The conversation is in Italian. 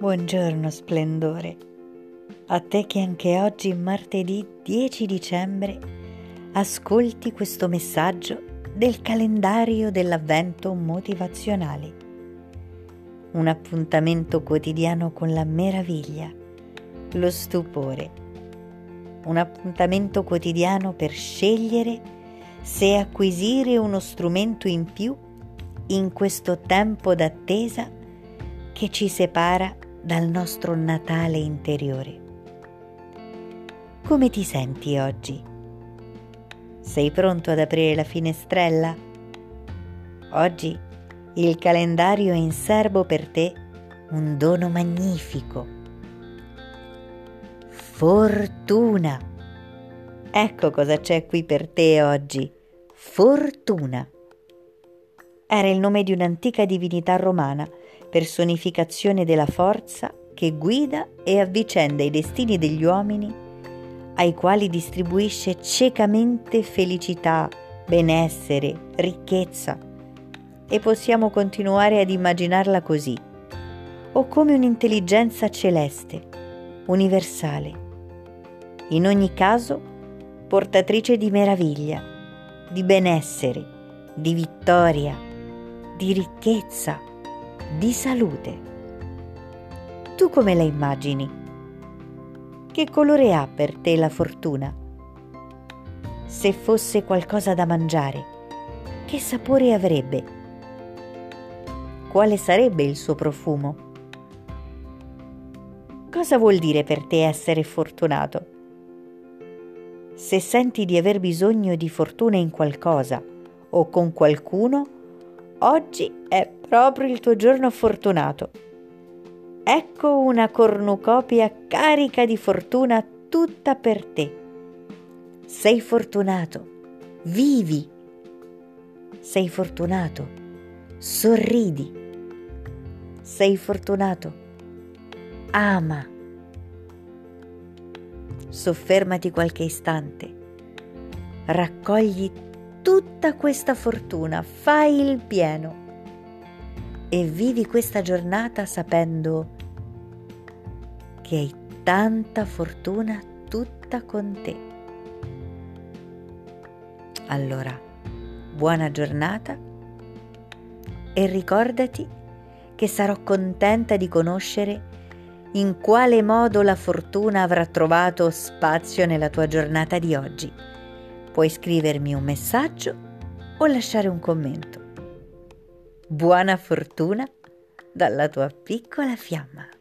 Buongiorno splendore, a te che anche oggi, martedì 10 dicembre, ascolti questo messaggio del calendario dell'avvento motivazionale. Un appuntamento quotidiano con la meraviglia, lo stupore. Un appuntamento quotidiano per scegliere se acquisire uno strumento in più in questo tempo d'attesa che ci separa dal nostro Natale interiore. Come ti senti oggi? Sei pronto ad aprire la finestrella? Oggi il calendario è in serbo per te un dono magnifico. Fortuna! Ecco cosa c'è qui per te oggi. Fortuna! Era il nome di un'antica divinità romana personificazione della forza che guida e avvicenda i destini degli uomini ai quali distribuisce ciecamente felicità, benessere, ricchezza. E possiamo continuare ad immaginarla così, o come un'intelligenza celeste, universale. In ogni caso, portatrice di meraviglia, di benessere, di vittoria, di ricchezza di salute. Tu come la immagini? Che colore ha per te la fortuna? Se fosse qualcosa da mangiare, che sapore avrebbe? Quale sarebbe il suo profumo? Cosa vuol dire per te essere fortunato? Se senti di aver bisogno di fortuna in qualcosa o con qualcuno, oggi è proprio il tuo giorno fortunato. Ecco una cornucopia carica di fortuna tutta per te. Sei fortunato, vivi. Sei fortunato, sorridi. Sei fortunato, ama. Soffermati qualche istante. Raccogli tutta questa fortuna, fai il pieno e vivi questa giornata sapendo che hai tanta fortuna tutta con te. Allora, buona giornata e ricordati che sarò contenta di conoscere in quale modo la fortuna avrà trovato spazio nella tua giornata di oggi puoi scrivermi un messaggio o lasciare un commento. Buona fortuna dalla tua piccola fiamma.